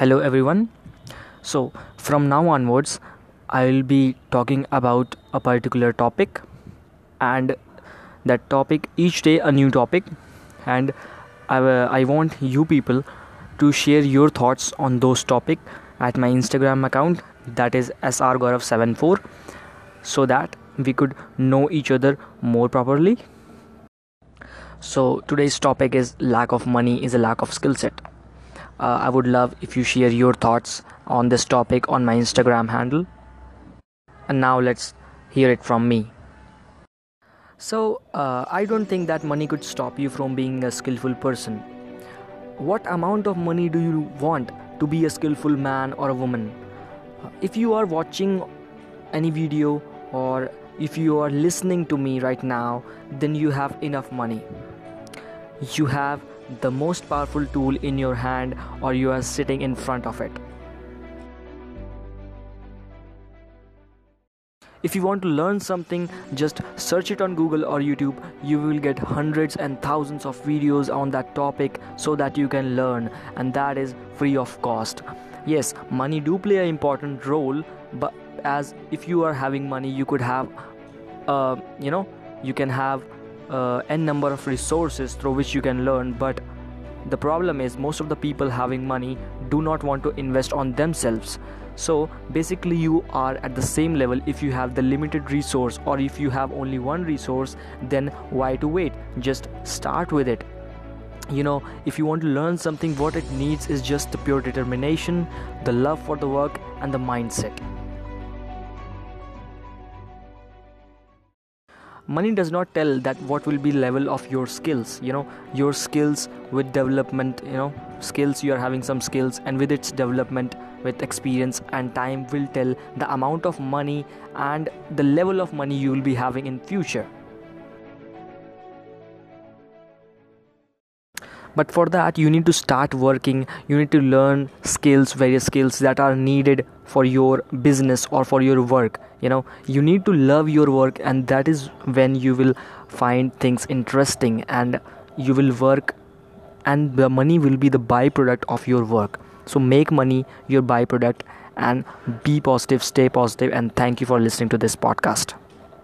Hello, everyone. So, from now onwards, I will be talking about a particular topic, and that topic each day a new topic. And I, uh, I want you people to share your thoughts on those topic at my Instagram account that is srgaurav74 so that we could know each other more properly. So today's topic is lack of money is a lack of skill set uh, i would love if you share your thoughts on this topic on my instagram handle. And now let's hear it from me. So uh, i don't think that money could stop you from being a skillful person. What amount of money do you want to be a skillful man or a woman? If you are watching any video or if you are listening to me right now then you have enough money. You have the most powerful tool in your hand or you are sitting in front of it. If you want to learn something, just search it on Google or YouTube. You will get hundreds and thousands of videos on that topic so that you can learn, and that is free of cost. Yes, money do play an important role, but as if you are having money, you could have, uh, you know, you can have uh, n number of resources through which you can learn but the problem is most of the people having money do not want to invest on themselves. So basically you are at the same level if you have the limited resource or if you have only one resource then why to wait? Just start with it. You know if you want to learn something what it needs is just the pure determination the love for the work and the mindset money does not tell that what will be level of your skills you know your skills with development you know skills you are having some skills and with its development with experience and time will tell the amount of money and the level of money you will be having in future but for that you need to start working. You need to learn skills various skills that are needed for your business or for your work you know. You need to love your work and that is when you will find things interesting and you will work and the money will be the byproduct of your work. So make money your byproduct and be positive stay positive and thank you for listening to this podcast